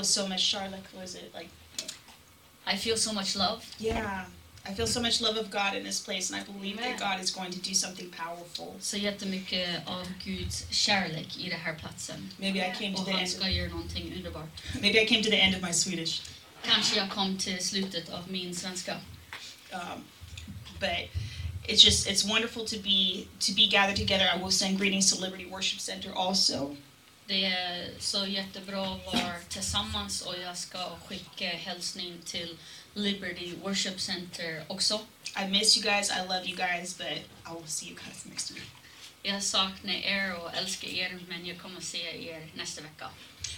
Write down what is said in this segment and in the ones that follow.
feel so much, Charlotte, was it like, I feel so much love. yeah, I feel so much love of God in this place, and I believe Amen. that God is going to do something powerful. Så jättemycket av Guds kärlek i den här platsen. Maybe I came to Och the han end. ska göra någonting underbart. Maybe I came to the end of my Swedish. Kanske jag kom till slutet av min svenska. Um, but it's just it's wonderful to be to be gathered together. I will send greetings to Liberty Worship Center also. Det är så jättebra att vara tillsammans och jag ska skicka hälsning till Liberty Worship Center också. I miss you guys. I love you guys, but I will see you guys next week. Jag saknar er och älskar er men jag kommer se er nästa vecka.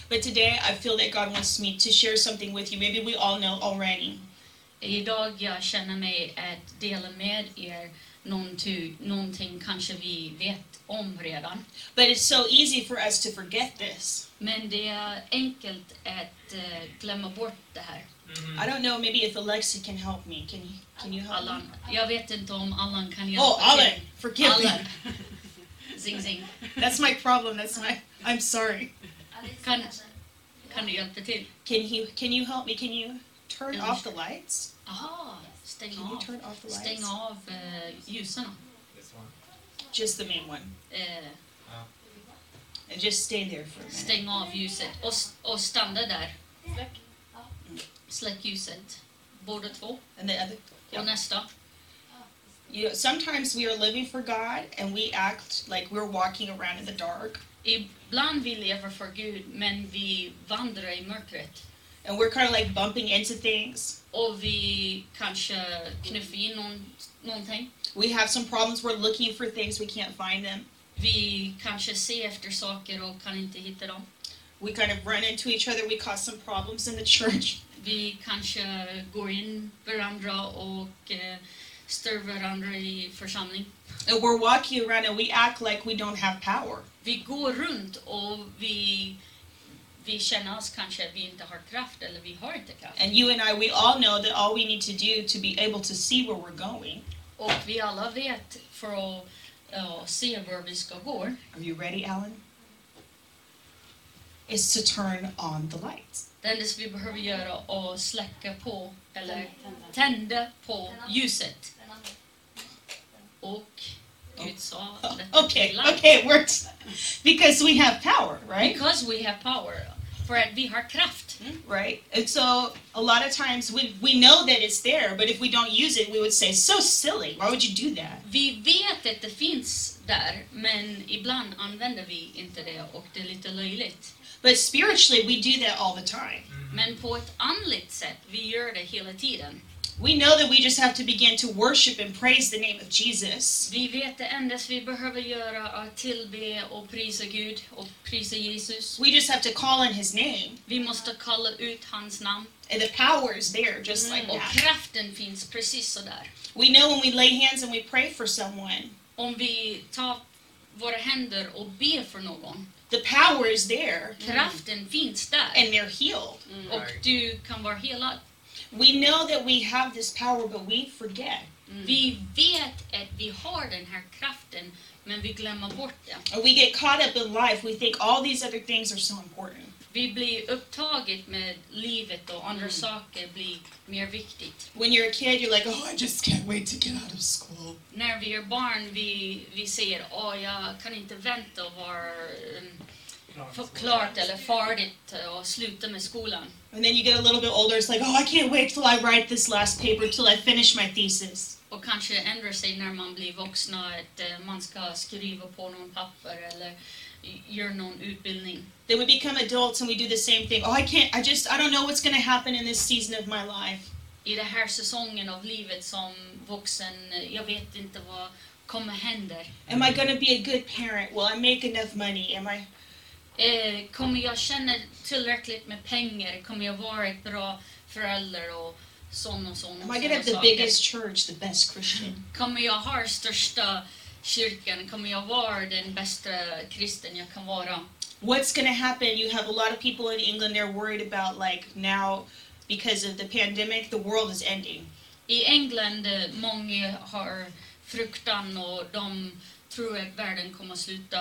But today I feel that God wants me to share something with you. Maybe we all know already. Idag jag känner mig att dela med er någonting, någonting kanske vi vet om redan. But it's so easy for us to forget this. Men det är enkelt att eh, glömma bort det här. I don't know. Maybe if Alexa can help me. Can you can you help me? Allan, jag vet inte om Allan kan hjälpa Oh, Alan, till. forgive me. Allan. Zing zing. That's my problem. That's my. I'm sorry. Kan, kan du hjälpa till? Can you can you help me? Can you turn Yeah. off the lights? Aha, stäng Can you av. turn off the lights? Stäng av eh, ljusen. This one. Just the main one. Eh, And just stay there for a minute. stäng av ljuset och, s- och stanna där. Släck. Släck ljuset. Båda två. And the other. Och nästa. You know, sometimes we are living for God and we act like we're walking around in the dark. Ibland vi lever för Gud men vi vandrar i mörkret. And we're kind of like bumping into things. Vi kanske knuffar in någon, någonting. We have some problems. We're looking for things. We can't find them. Vi kanske ser efter saker och kan inte hitta dem. We kind of run into each other. We cause some problems in the church. Vi kanske går in varandra och eh, stör varandra i församling. And we're walking around and we act like we don't have power. Vi går runt och vi, vi känner oss kanske vi inte har kraft eller vi har inte kraft. And you and I, we all know that all we need to do to be able to see where we're going. Och vi alla vet för att ja, se var vi ska gå. Are you ready, Alan? Is to turn on the lights. Det enda vi behöver göra är att släcka på eller tända på ljuset. Och Gud sa be Okay, okay, it works. Because we have power, right? Because we have power. För att vi har kraft. Right? And so a lot of times we, we know that it's there, but if we don't use it, we would say, so silly. Why would you do that? Vi vet att det finns där, men ibland använder vi inte det och det är lite löjligt. But spiritually, we do that all the time. Men på ett andligt sätt, vi gör det hela tiden. We know that we just have to begin to worship and praise the name of Jesus. Vi vet det enda vi behöver göra är att tillbe och prisa Gud och prisa Jesus. We just have to call on his name, Vi måste kalla ut hans namn. and the power is there just like Och that. kraften finns precis så där. We know when we lay hands and we pray for someone, Om vi tar våra händer och ber för någon, the power is there, kraften finns där. and they're healed. Och du kan vara helad. We know that we have this power, but we forget. Vi vet att vi har den här kraften, men vi glömmer bort den. And we get caught up in life. We think all these other things are so important. Vi blir upptaget med livet och andra saker blir mer viktigt. When you're a kid, you're like, oh, I just can't wait to get out of school. När vi är barn, vi, vi säger åh, jag kan inte vänta att vara um, klart eller färdigt och sluta med skolan. And then you get a little bit older, it's like, oh, I can't wait till I write this last paper, till I finish my thesis. Och kanske ändrar sig när man blir vuxna, att eh, man ska skriva på någon papper eller göra någon utbildning. Then we become adults and we do the same thing. Oh, I can't, I just, I don't know what's going to happen in this season of my life. I den här säsongen av livet som vuxen, jag vet inte vad kommer hända. Am I going to be a good parent? Will I make enough money? Am I, Eh, kommer jag känna tillräckligt med pengar? Kommer jag vara ett bra förälder och sån och sån am I såna have the biggest church, the best Christian? Kommer jag ha största kyrkan? Kommer jag vara den bästa kristen jag kan vara? What's to happen? You have a lot of people in England, they're worried about like now, because of the pandemic, the world is ending. I England, eh, många har fruktan och de tror att världen kommer att sluta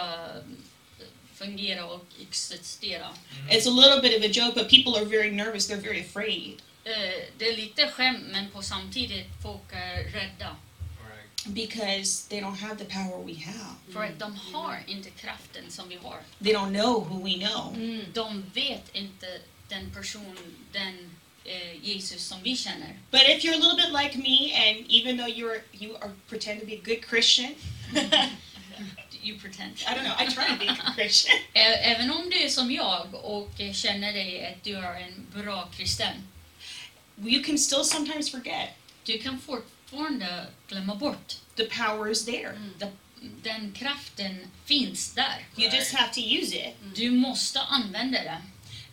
fungera och existera. It's a little bit of a joke, but people are very nervous. They're very afraid Eh, Det är lite skämt men på samtidigt folk är rädda. Because they don't have the power we have. För att de har inte kraften som vi har. They don't know who we know. De vet inte den person, den eh, Jesus som vi känner. But if you're a little bit like me, and even though you're you are pretend to be a good Christian, You pretend. I don't know. I try to be a Christian. Ä- Även om du är som jag och känner dig att du är en bra kristen. You can still sometimes forget Du kan fortfarande glömma bort. the power is there. Den- Den kraften finns där. You just have to use it. Du måste använda den.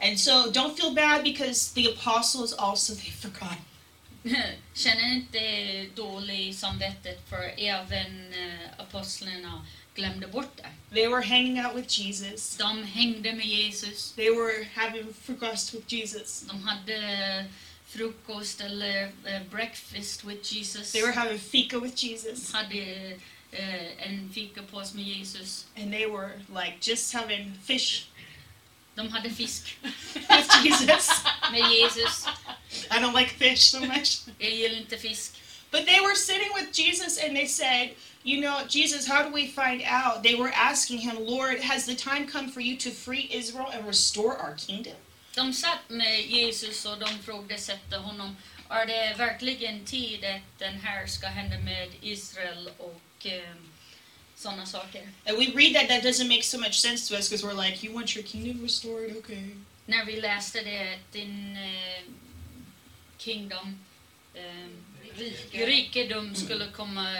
And so don't feel bad because the apostles also they forgot. Känner inte dålig samvetet för även eh, apostlarna glömde bort det. They were hanging out with Jesus. De hängde med Jesus. They were having frukost with Jesus. De hade frukost eller eh, breakfast with Jesus. They were having fika with Jesus. De hade eh, en fikapaus med Jesus. And they were like just having fish De hade fisk with Jesus. med Jesus. I don't like fish so much. Jag gillar inte fisk. But they were sitting with Jesus and they said, You know, Jesus, how do we find out? They were asking him, Lord, has the time come for you to free Israel and restore our kingdom? De satt med Jesus och de frågade honom, är det verkligen tid att den här ska hända med Israel och eh, sådana saker? And we read that, that doesn't make so much sense to us because we're like, You want your kingdom restored? Okay. När vi läste det, din eh, kingdom, eh, Rike. rikedom skulle komma,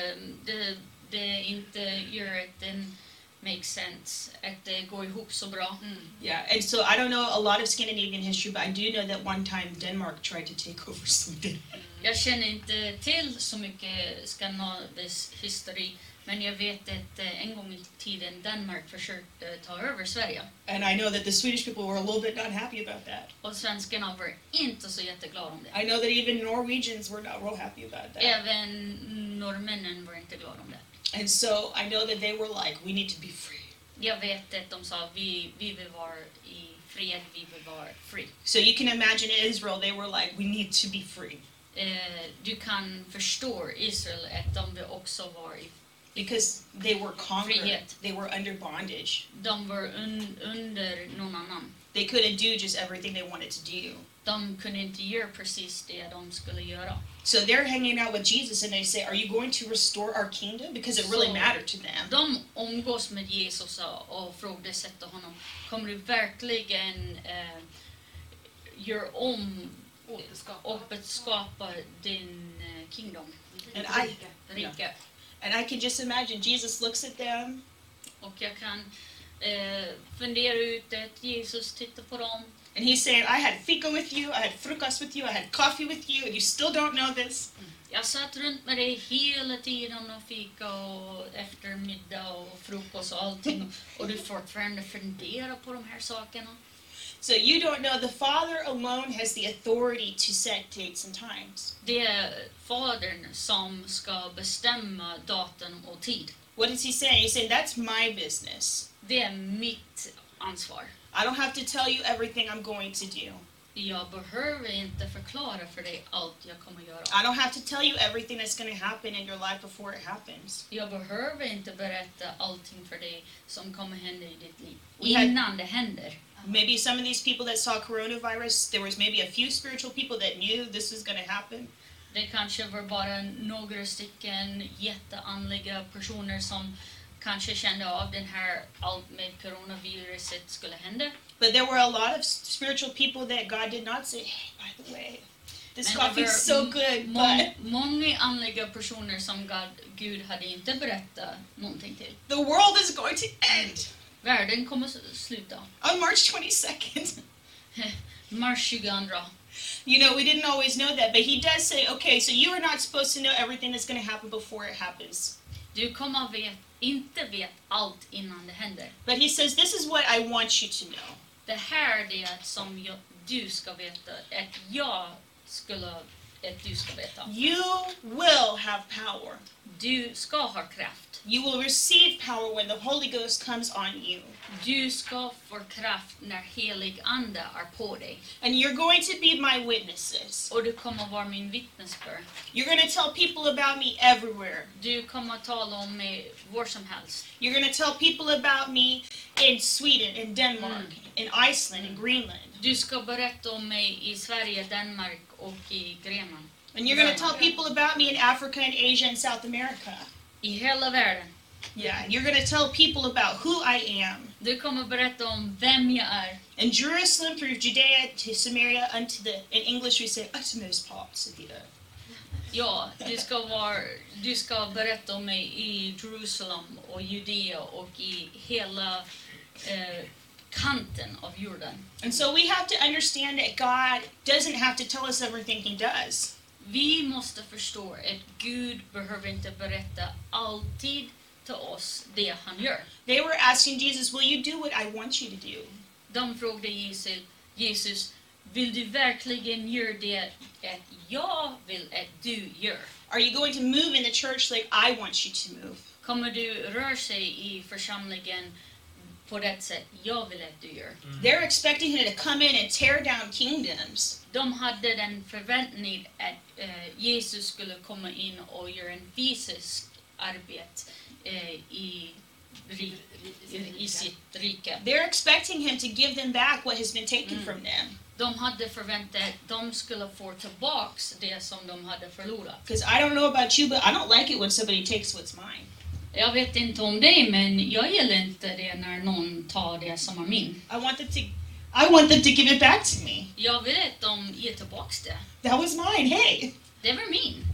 det, det inte gör att den makes sense, att det går ihop så bra. Yeah, and so I don't know a lot of Scandinavian history, but I do know that one time Denmark tried to take over Sweden. Jag känner inte till så mycket skandinavisk histori, men jag vet att eh, en gång i tiden Danmark försökte ta över Sverige. And I know that the Swedish people were a little bit not happy about that. Och svenskarna var inte så jätteglada om det. I know that even Norwegians were not real happy about that. Även norrmännen var inte glada om det. And so I know that they were like, we need to be free. Jag vet att de sa vi, vi vill vara i fred, vi vill vara fri. So you can imagine Israel, they were like, we need to be free. Eh, du kan förstå Israel att de vill också vara i Because they were conquered. Frihet. They were under bondage. De var un, under någon annan. They couldn't do just everything they wanted to do. De kunde inte göra precis det de skulle göra. So they're hanging out with Jesus and they say, Are you going to restore our kingdom? Because it really So- mattered to them. De umgås med Jesus och frågasätter honom. Kommer du verkligen eh, göra om och skapa din eh, kingdom, And I rike? And I can just imagine Jesus looks at them Och jag kan eh, fundera ut att Jesus tittar på dem and he's saying, I had fika with you, I had frukas with you, I had coffee with you, and you still don't know this. Jag satt runt med dig hela tiden och fika och eftermiddag och frukost och allting och du fortfarande funderar på de här sakerna. So you don't know the Father alone has the authority to set dates and times. Det är Fadern som ska bestämma datum och tid. What is he saying? He's saying that's my business. Det är mitt ansvar. I don't have to tell you everything I'm going to do. Jag behöver inte förklara för dig allt jag kommer göra. I don't have to tell you everything that's going to happen in your life before it happens. Jag behöver inte berätta allting för dig som kommer hända i ditt liv. Innan det händer. Maybe some of these people that saw coronavirus, there was maybe a few spiritual people that knew this was going to happen. Det kanske var bara några stycken jätteandliga personer som kanske kände av den här allt med coronaviruset skulle hända. But there were a lot of spiritual people that God did not say, hey, by the way, this Men coffee is so good, må- but Många andliga personer som God, Gud hade inte berättat någonting till. the world is going to end Världen kommer sluta. on March 22nd. Mars 22. You know, we didn't always know that, but he does say, okay, so you are not supposed to know everything that's going to happen before it happens. Du kommer vet, inte vet allt innan det händer. But he says, this is what I want you to know. Det här är det som jag, du ska veta, att jag skulle, att du ska veta. You will have power. Du ska ha kraft. You will receive power when the Holy Ghost comes on you. Du ska få kraft när helig ande är på dig. And you're going to be my witnesses. Och du kommer vara min vittnesbörd. You're going to tell people about me everywhere. Du kommer tala om mig var som helst. You're going to tell people about me in Sweden, in Denmark, in Iceland, in Greenland. Du ska berätta om mig i Sverige, Danmark och i Grenland. And you're going to tell people about me in Africa and Asia and South America. I hela världen. Yeah, you're going to tell people about who I am. Du kommer berätta om vem jag är. In Jerusalem, through Judea to Samaria, unto the, in English we say, uttermost parts of the earth. Ja, du ska, vara, du ska berätta om mig i Jerusalem och Judea och i hela eh, kanten av jorden. And so we have to understand that God doesn't have to tell us everything He does. Vi måste förstå att Gud behöver inte berätta alltid till oss det han gör. They were asking Jesus, Will you do what I want you to do? De frågade Jesus, Jesus, vill du verkligen göra det att jag vill att du gör? Are you going to move in the church like I want you to move? Kommer du röra sig i församlingen på det sätt jag vill att du gör? They're expecting Him to come in and tear down kingdoms. De hade den förväntningen att eh, Jesus skulle komma in och göra en fysisk arbete eh, i, ri, i sitt rike. They're expecting Him to give them back what has been taken Mm. from them. De hade förväntat att de skulle få tillbaks det som de hade förlorat. Because I don't know about you, but I don't like it when somebody takes what's mine. Jag vet inte om dig, men jag gillar inte det när någon tar det som är min. I want them to I want them to give it back to me. Jag vill att de ger tillbaks det. That was mine. Hey. Det var min.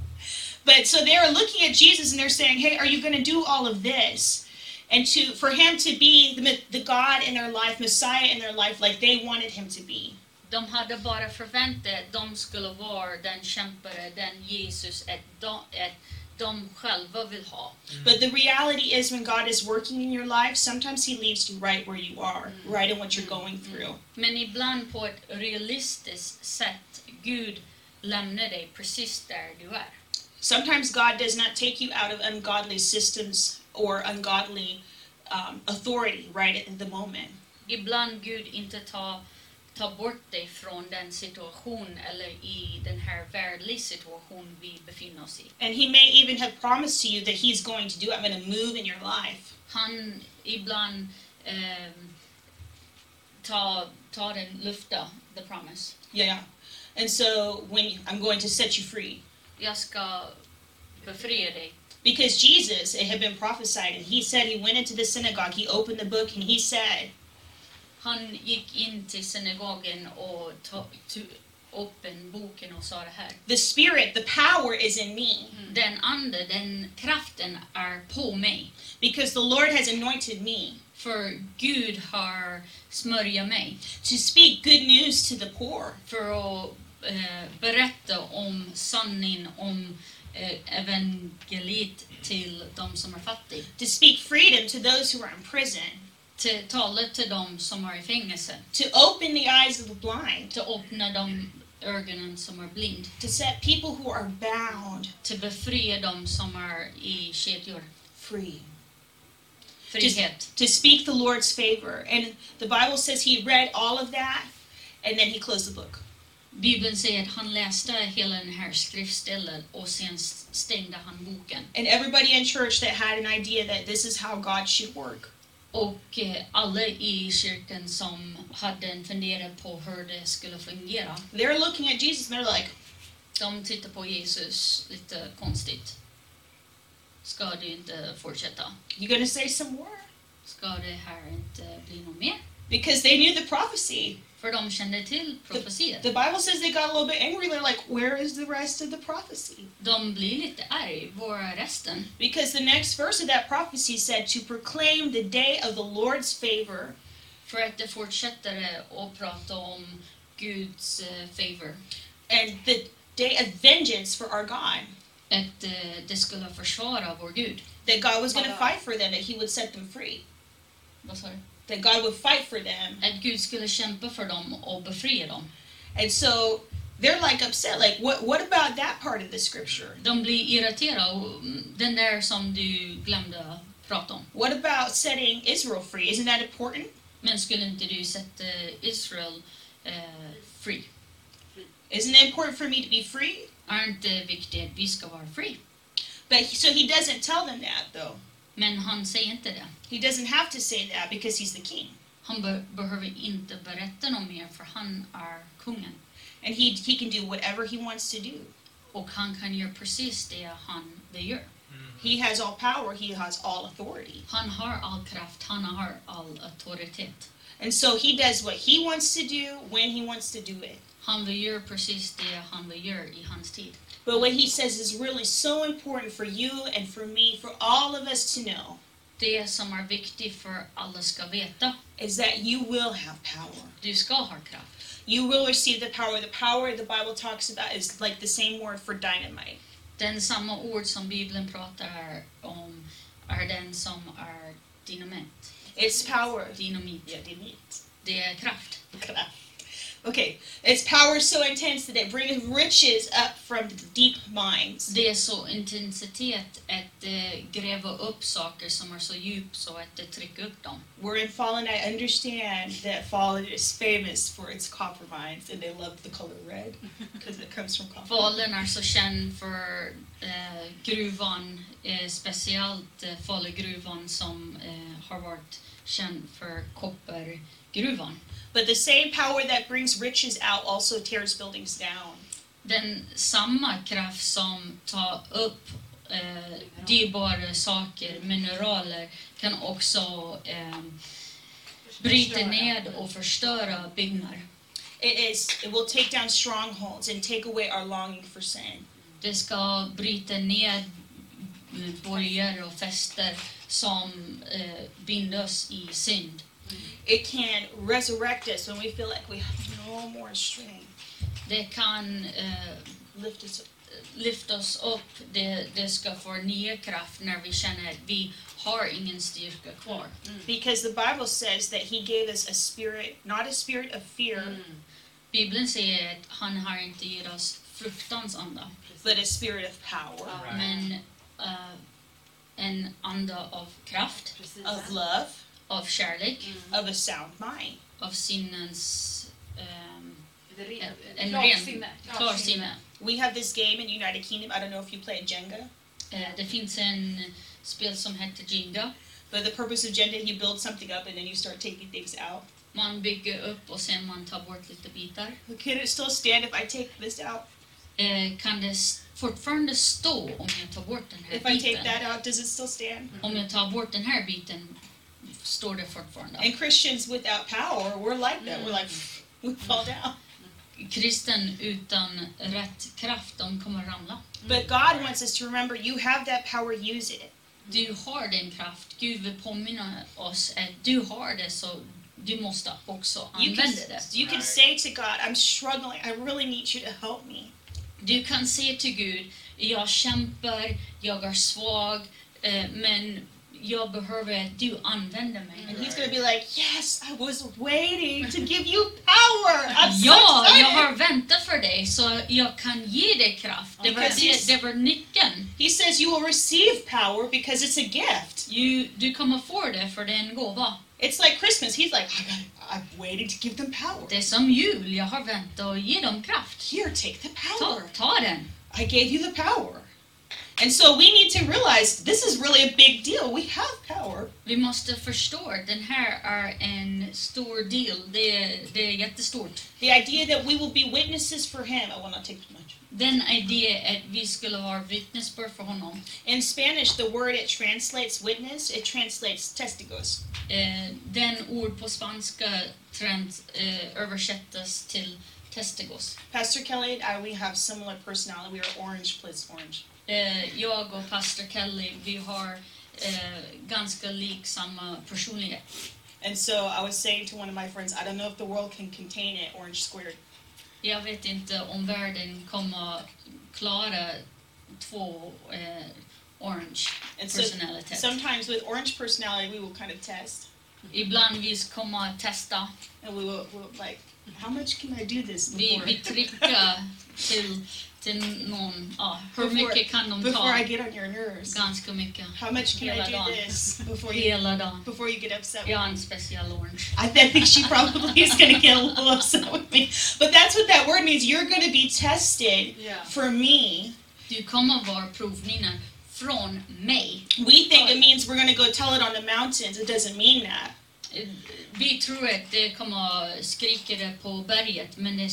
But so they are looking at Jesus and they're saying, "Hey, are you going to do all of this?" And to for him to be the, the God in their life, Messiah in their life, like they wanted him to be. De hade bara förväntat att de skulle vara den kämpare, den Jesus, att de, att de själva vill ha. Mm. But the reality is, when God is working in your life, sometimes He leaves you right where you are, mm. right in what you're going mm. through. Men ibland på ett realistiskt sätt, Gud lämnar dig precis där du är. Sometimes God does not take you out of ungodly systems or ungodly um, authority right at the moment. Ibland Gud inte tar ta bort dig från den situation eller i den här världliga situation vi befinner oss i. And He may even have promised to you that He's going to do it. I'm going to move in your life. Han ibland um, tar, tar den lufta, the promise. Yeah. And so when I'm going to set you free. Jag ska befria dig. Because Jesus, it had been prophesied, and he said he went into the synagogue, he opened the book, and he said, Han gick in till synagogen och tog upp en boken och sa det här. The Spirit, the power is in me, Den ande, den kraften är på mig. because the Lord has anointed me För Gud har smörjat mig to speak good news to the poor, för att eh, berätta om sanningen om eh, evangeliet till de som är fattiga. to speak freedom to those who are in prison, Till tala till de som är i fängelse. to open the eyes of the blind, Till öppna de ögonen som är blind. to set people who are bound Till befria de som är i kedjor. free, Frihet. to speak the Lord's favor. And the Bible says he read all of that, and then he closed the book. Bibeln säger att han läste hela den här skriftstället och sen stängde han boken. And everybody in church that had an idea that this is how God should work. Och eh, alla i kyrkan som hade en fundering på hur det skulle fungera, They're looking at Jesus and they're like, de tittar på Jesus lite konstigt. Ska du inte fortsätta? You gonna say some more? Ska det här inte bli något mer? Because they knew the prophecy. För de kände till profetier. The Bible says they got a little bit angry. They're like, Where is the rest of the prophecy? De blir lite arg. Var är resten? Because the next verse of that prophecy said, To proclaim the day of the Lord's favor För att det fortsätter att prata om Guds eh, favor. and the day of vengeance for our God. Att eh, det skulle försvara vår Gud. That God was going to fight for them, that He would set them free. Vad sa du? That God would fight for them. Att Gud skulle kämpa för dem och befria dem. And so they're like upset. Like, what, what about that part of the scripture? De blir irriterade mm, den där som du glömde prata om. What about setting Israel free? Isn't that important? Men skulle inte du sätta Israel eh, free? Isn't it important for me to be free? Är inte viktigt att vi ska vara free? But he- so he doesn't tell them that though. Men han säger inte det. He doesn't have to say that because he's the king. Han be- behöver inte berätta något mer för han är kungen. And he he can do whatever he wants to do. Och han kan göra precis det han vill göra. He has all power, he has all authority. Han har all kraft, han har all auktoritet. And so he does what he wants to do when he wants to do it. Han vill göra precis det han vill göra i hans tid. But what he says is really so important for you and for me, for all of us to know, Det som är viktigt för alla ska veta, is that you will have power. du ska ha kraft. You will receive the power. The power the Bible talks about is like the same word for dynamite. Den samma ord som Bibeln pratar om är den som är dynamit. It's power. Dynamit. Yeah, dynamite. Det är kraft. Okay, it's power so intense that it brings riches up from deep mines. Det är så intensitet att eh, gräva upp saker som är så djup så att det trycker upp dem. We're in Fallen. I understand that Fallen is famous for its copper mines, and they love the color red because it comes from copper. Falun är så känd för eh, gruvan, eh, speciellt eh, Falugruvan som eh, har varit känd för koppargruvan. But the same power that brings riches out also tears buildings down. Den samma kraft som tar upp eh, dyrbara saker, mineraler, kan också eh, bryta ned och förstöra byggnader. It is. It will take down strongholds and take away our longing for sin. Det ska bryta ned eh, borgar och fäster som eh, oss i synd. It can resurrect us when we feel like we have no more strength. Det kan eh, Lift us up. lyfta oss upp, det, det ska få nya kraft när vi känner att vi har ingen styrka kvar. Because the Bible says that He gave us a spirit, not a spirit of fear, Bibeln säger att han har inte gett oss fruktans anda, but a spirit of power, Right. men eh, en anda av kraft, Precis. of love, av kärlek, of a sound mind. av sinnens är ren- en ren klarsinne. We have this game in United Kingdom. I don't know if you play Jenga, Eh, det finns en spel som heter Jenga. but the purpose of Jenga, you build something up and then you start taking things out. Man bygger upp och sen man tar bort lite bitar. Can it still stand if I take this out? Eh, kan det fortfarande stå om jag tar bort den här If I take biten? that out, does it still stand? Om jag tar bort den här biten står det fortfarande. And Christians without power, we're like that. We're like, we fall down. Kristen utan rätt kraft, de kommer ramla. But God wants us to remember you have that power, use it. Du har den kraft. Gud vill påminna oss att du har det så du måste också You can, använda det. you can say to God, I'm struggling. I really need you to help me. Du kan säga till Gud, jag kämpar, jag är svag, eh, men jag behöver att du använder mig. And He's to be like, Yes, I was waiting to give you power. I'm so Ja, jag excited. har väntat för dig så jag kan ge dig kraft. Det var, Because det, he's- det var nyckeln. He says you will receive power because it's a gift. Du, du kommer få det för det är en gåva. It's like Christmas. He's like, I got, I'm waiting to give them power. Det är som jul, jag har väntat och ge dem kraft. Here, take the Ta, power. ta den. I gave you the power. And so we need to realize this is really a big deal. We have power. Vi måste förstå den här är en stor del. Det, det är jättestort. The idea that we will be witnesses for Him. I will not take too much. Den idén att vi skulle vara vittnesbörd för honom. In Spanish, the word it translates witness, it translates testigos. Eh, den ord på spanska trend, eh, översättas till testigos. Pastor Kelly I, we have similar personality. We are orange, please orange. Eh, jag och pastor Kelly, vi har eh, ganska lik samma personlighet. And so I was saying to one of my friends, I don't know if the world can contain it, orange squared. Jag vet inte om världen kommer klara två eh, orange And so personalitet. sometimes with orange personality, we will kind of test. Ibland vi kommer testa And we will, we'll like, How much can I do this Vi, before, vi trycker till, till någon. Ja, hur Before- mycket kan de before I ta? get on your nerves? Ganska mycket. How much can I Hela do dagen. this before you Hela dagen. before you get upset? Jag har en speciell orange. I, th- I think she probably is going to get a little upset with me. But that's what that word means. You're going to be tested Yeah. for me. Du kommer vara provningen från mig. We think it means we're going to go tell it on the mountains. It doesn't mean that. Eh, Vi tror att det kommer skrika det på berget, men det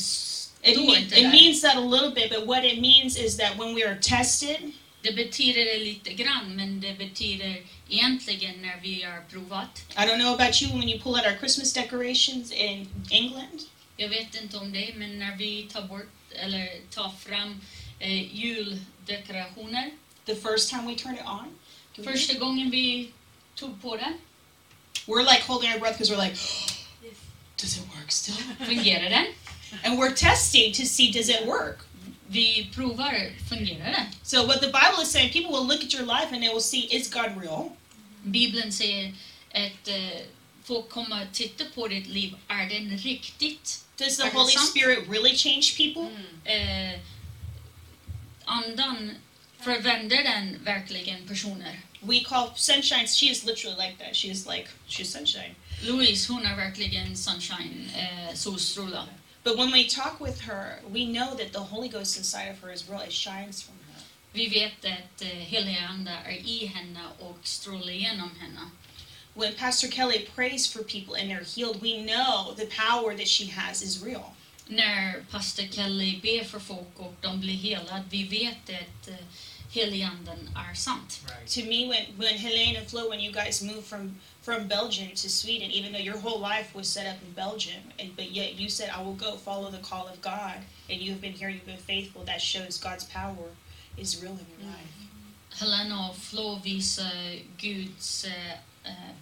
It, står mean, inte it där. means that a little bit, but what it means is that when we are tested, Det betyder det lite grann, men det betyder egentligen när vi har provat. I don't know about you when you pull out our Christmas decorations in England. Jag vet inte om det, men när vi tar bort eller tar fram eh, juldekorationer. The first time we turn it on, Första gången vi tog på den, we're like holding our breath because we're like, does it work still? fungerar den? And we're testing to see does it work. Vi provar, fungerar den? So what the Bible is saying, people will look at your life and they will see is God real? Bibeln säger att eh, folk kommer titta på ditt liv, är den riktigt? Does the Holy some- Spirit really change people? Mm. Eh, andan, förvänder den verkligen personer? We call sunshine. She is literally like that. She is like she's sunshine. Louise, hon är verkligen sunshine, eh, solstrålar. But when we talk with her, we know that the Holy Ghost inside of her is real. It shines from her. Vi vet att eh, heliga ande är i henne och strålar igenom henne. When Pastor Kelly prays for people and they're healed, we know the power that she has is real. När pastor Kelly ber för folk och de blir helade, vi vet att heliganden är sant. Right. To me, when when Helene and Flo, when you guys moved from from Belgium to Sweden, even though your whole life was set up in Belgium, and but yet you said, "I will go follow the call of God," and you've been here, you've been faithful. That shows God's power is real in your life. Helena och Flo visar Guds eh, eh,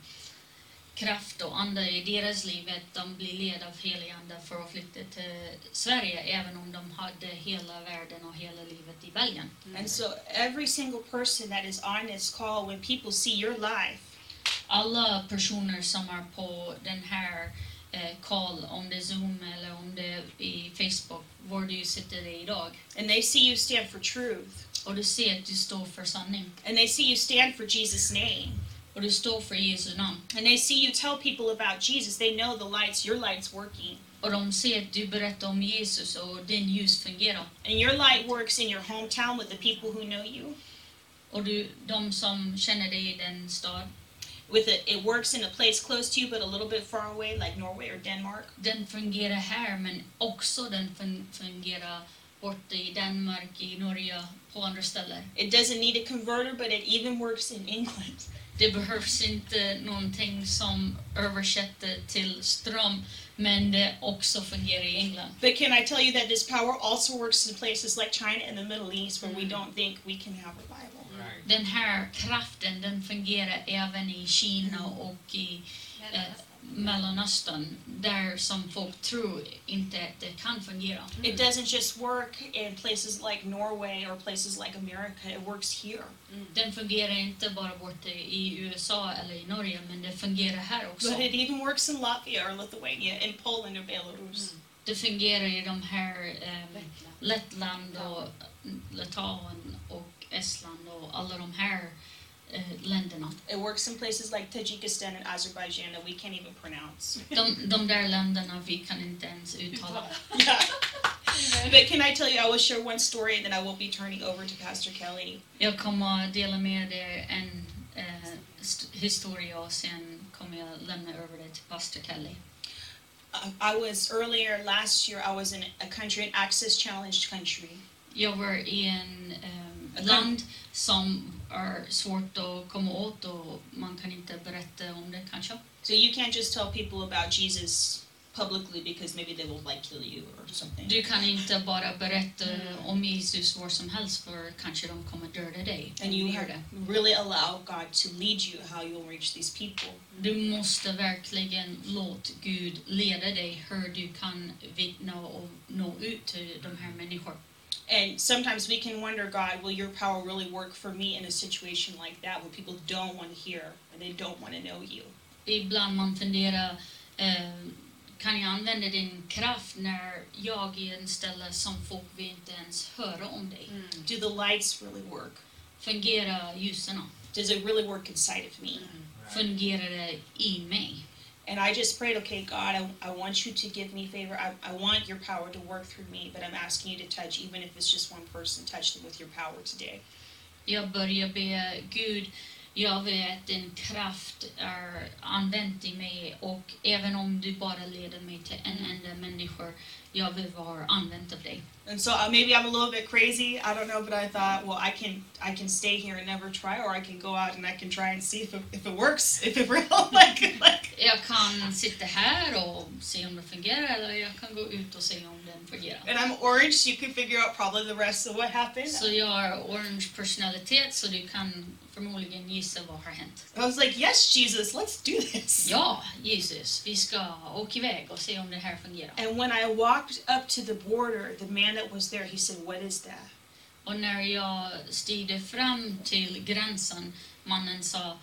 kraft och ande i deras liv att de blir led av helig ande för att flytta till Sverige även om de hade hela världen och hela livet i Belgien. And so, every single person that is on this call, when people see your life, Alla personer som är på den här eh, call, om det är Zoom eller om det är i Facebook, var du sitter idag, and they see you stand for truth, och du ser att du står för sanning, and they see you stand for Jesus' name, och du står för Jesu namn, and they see you tell people about Jesus, they know the lights, your light's working. och de ser att du berättar om Jesus och din ljus fungerar. And your light works in your hometown with the people who know you. Och du, de som känner dig i den stad, With it, it works in a place close to you, but a little bit far away, like Norway or Denmark. den fungerar här men också den fun- fungerar borta i Danmark, i Norge, på andra ställen. It doesn't need a converter, but it even works in England. Det behövs inte någonting som översätter till ström men det också fungerar i England. But can I tell you that this power also works in places like China and the Middle East, where we Mm. don't think we can have revival. Right. Den här kraften den fungerar även i Kina och i eh, Mellanöstern där som folk tror inte att det kan fungera. It doesn't just work in places like Norway or places like America. It works here. Den fungerar inte bara borta i USA eller i Norge men det fungerar här också. But it even works in Latvia or Lithuania, in Poland or Belarus. Det fungerar i de här eh, Lettland och Litauen och Estland och alla de här eh, länderna. It works in places like Tajikistan and Azerbaijan that we can't even pronounce. De, de där länderna vi kan inte ens uttala. yeah. But can I tell you, I will share one story and then I will be turning over to Pastor Kelly. Jag kommer dela med er en st- historia och sen kommer jag lämna över det till pastor Kelly. Uh, I was earlier last year, I was in a country, an access challenged country. Jag var i en Ett land som är svårt att komma åt och man kan inte berätta om det kanske. So you can't just tell people about Jesus publicly because maybe they will like kill you or something. Du kan inte bara berätta om Jesus var som helst för kanske de kommer döda dig. And you really allow God to lead you how you'll reach these people. Du måste verkligen låta Gud leda dig hur du kan vittna och nå ut till de här människorna. And sometimes we can wonder, God, will your power really work for me in a situation like that where people don't want to hear and they don't want to know you? Ibland man funderar, eh, kan jag använda din kraft när jag är en ställe som folk vill inte ens höra om dig? Do the lights really work? Fungerar ljusen? Does it really work inside of me? Fungerar det i mig? And I just prayed, okay, God, I, I want you to give me favor. I, I want your power to work through me, but I'm asking you to touch, even if it's just one person, touch them with your power today. Jag börjar be Gud, jag vet din kraft är använd i mig och även om du bara leder mig till en enda människa, jag vill vara använd av dig. And so uh, maybe I'm a little bit crazy. I don't know, but I thought, well, I can I can stay here and never try, or I can go out and I can try and see if it, if it works, if it real like like. Jag kan sitta här och se om det fungerar eller jag kan gå ut och se om den fungerar. And I'm orange, so you can figure out probably the rest of what happened. Så jag har orange personalitet så du kan förmodligen gissa vad har hänt. I was like, yes, Jesus, let's do this. Ja, Jesus, vi ska åka iväg och se om det här fungerar. And when I walked up to the border, the man that was there, he said, "What is that?" Och när jag stigde fram till gränsen, mannen sa,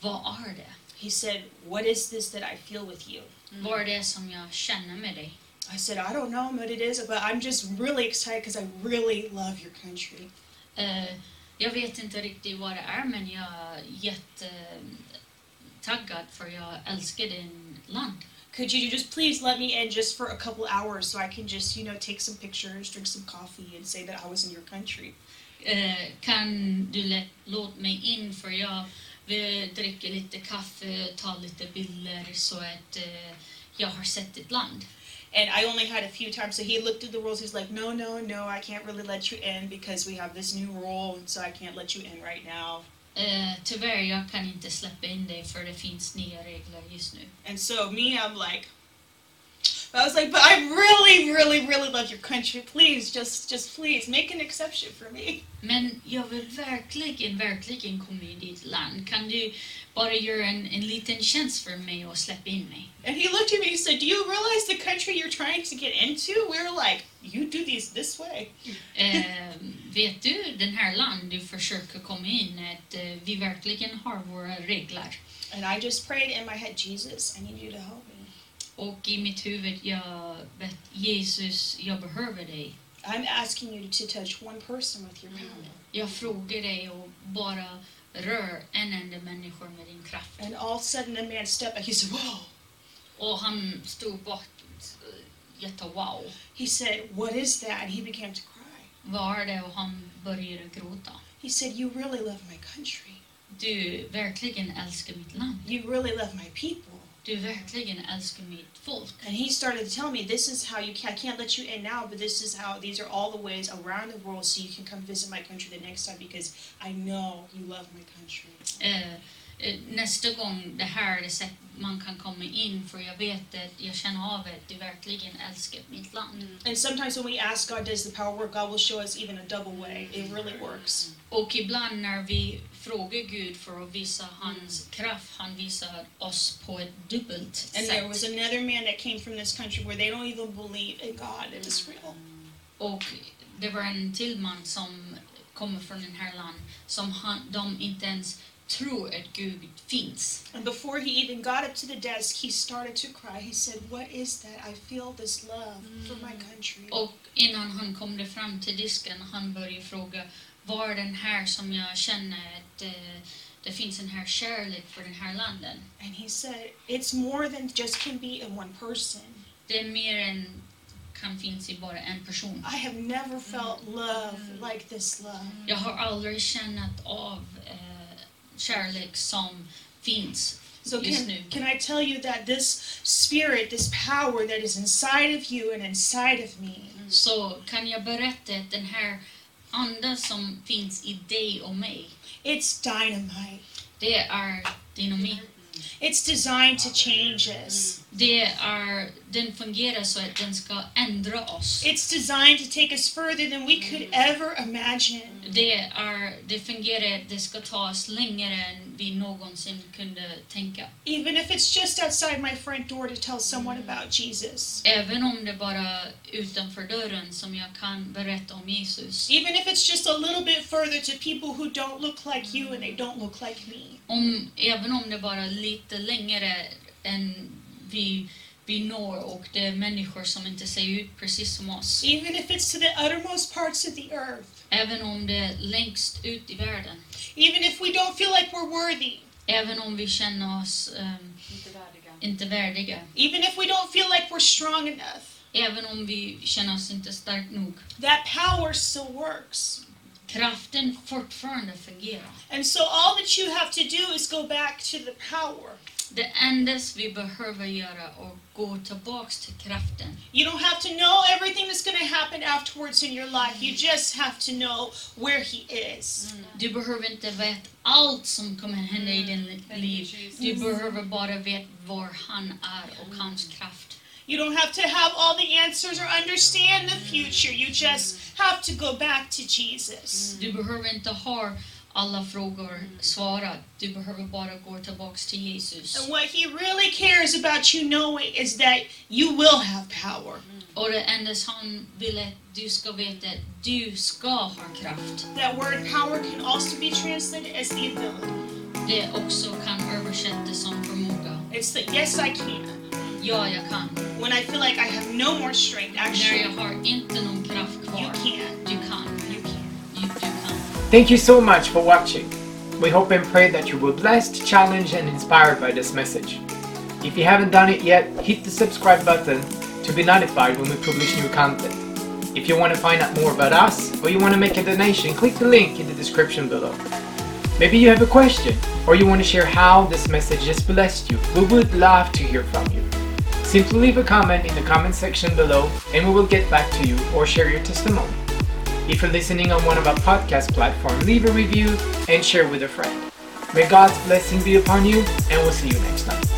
vad är det? He said, "What is this that I feel with you?" Vad är det som jag känner med dig? I said, "I don't know what it is, but I'm just really excited because I really love your country." Eh, jag vet inte riktigt vad det är, men jag är jättetaggad för jag älskar din land. Could you just please let me in just for a couple hours so I can just, you know, take some pictures, drink some coffee, and say that I was in your country? Eh, kan du låta mig in för jag vill dricka lite kaffe, ta lite bilder så att eh, jag har sett ditt land. And I only had a few times, so he looked at the rules. He's like, "No, no, no, I can't really let you in because we have this new rule, and so I can't let you in right now." Eh, tyvärr, jag kan inte släppa in dig för det finns nya regler just nu. And so me, I'm like, I was like, but I really, really, really love your country. Please, just, just please make an exception for me. Men jag vill verkligen, verkligen komma in i ditt land. Kan du bara göra en, en liten tjänst för mig och släppa in mig? And he looked at me. He said, "Do you realize the country you're trying to get into?" We were like, "You do these this way." Eh, vet du den här land du försöker komma in att eh, vi verkligen har våra regler? And I just prayed in my head, Jesus, I need you to help me. Och i mitt huvud, jag vet Jesus, jag behöver dig. I'm asking you to touch one person with your power. Jag frågar dig och bara rör en enda människa med din kraft. And all of a sudden, the man stepped back. He said, "Whoa." Och han stod bort, jätte wow. He said, "What is that?" And he began to cry. Vad är det? Och han började gråta. He said, "You really love my country. Du verkligen älskar mitt land. You really love my people." Du verkligen älskar mitt folk. And he started to tell me, "This is how you can. I can't let you in now, but this is how. These are all the ways around the world, so you can come visit my country the next time because I know you love my country." Eh, nästa gång det här är sätt man kan komma in för jag vet att jag känner av att du verkligen älskar mitt land. And sometimes when we ask God, "Does the power work?" God will show us even a double way. It really works. Och ibland när vi frågar Gud för att visa hans kraft, han visar oss på ett dubbelt And there was sätt. another man that came from this country where they don't even believe in God. It was real. Och det var en till man som kommer från den här land som han, de inte ens tror att Gud finns. And before he even got up to the desk, he started to cry. He said, What is that? I feel this love for my country. Och innan han kom fram till disken, han började fråga var är den här som jag känner att eh, det finns en här kärlek för den här landet. And he said, It's more than just can be in one person. Det är mer än kan finnas i bara en person. I have never felt love like this love. Jag har aldrig känt av eh, kärlek som finns So just can, nu. can I tell you that this spirit, this power that is inside of you and inside of me, mm. Så kan jag berätta att den här anden som finns i dig och mig, it's dynamite. det är dynamit. It's designed to change us. Det är, den fungerar så att den ska ändra oss. It's designed to take us further than we could ever imagine. Det, är, det fungerar, det ska ta oss längre än vi någonsin kunde tänka. Even if it's just outside my front door to tell someone about Jesus. Även om det bara utanför dörren som jag kan berätta om Jesus. Even if it's just a little bit further to people who don't look like you and they don't look like me. Om, även om det bara lite längre än vi vi når och det är människor som inte ser ut precis som oss. Even if it's to the uttermost parts of the earth. Även om det är längst ut i världen. Even if we don't feel like we're worthy. Även om vi känner oss ehm, inte värdiga. Even if we don't feel like we're strong enough. Även om vi känner oss inte starkt nog. That power still works. Kraften fortfarande fungerar. And so all that you have to do is go back to the power. Det enda vi behöver göra är att gå tillbaks till kraften. You don't have to know everything that's going to happen afterwards in your life. You just have to know where He is. Du behöver inte veta allt som kommer hända i din liv. Du behöver bara veta var han är och hans kraft. You don't have to have all the answers or understand the future. You just have to go back to Jesus. Du behöver inte ha alla frågor svarade. Du behöver bara gå tillbaks till Jesus. And what He really cares about you knowing is that you will have power. Och det enda han vill att du ska veta att du ska ha kraft. That word power can also be translated as the ability. Det också kan översättas som förmåga. It's the yes, I can. Ja, jag kan. When I feel like I have no more strength, När actually, jag har inte någon kraft you kvar. can. Du kan. Thank you so much for watching. We hope and pray that you were blessed, challenged, and inspired by this message. If you haven't done it yet, hit the subscribe button to be notified when we publish new content. If you want to find out more about us or you want to make a donation, click the link in the description below. Maybe you have a question or you want to share how this message has blessed you. We would love to hear from you. Simply leave a comment in the comment section below and we will get back to you or share your testimony. If you're listening on one of our podcast platforms, leave a review and share with a friend. May God's blessing be upon you, and we'll see you next time.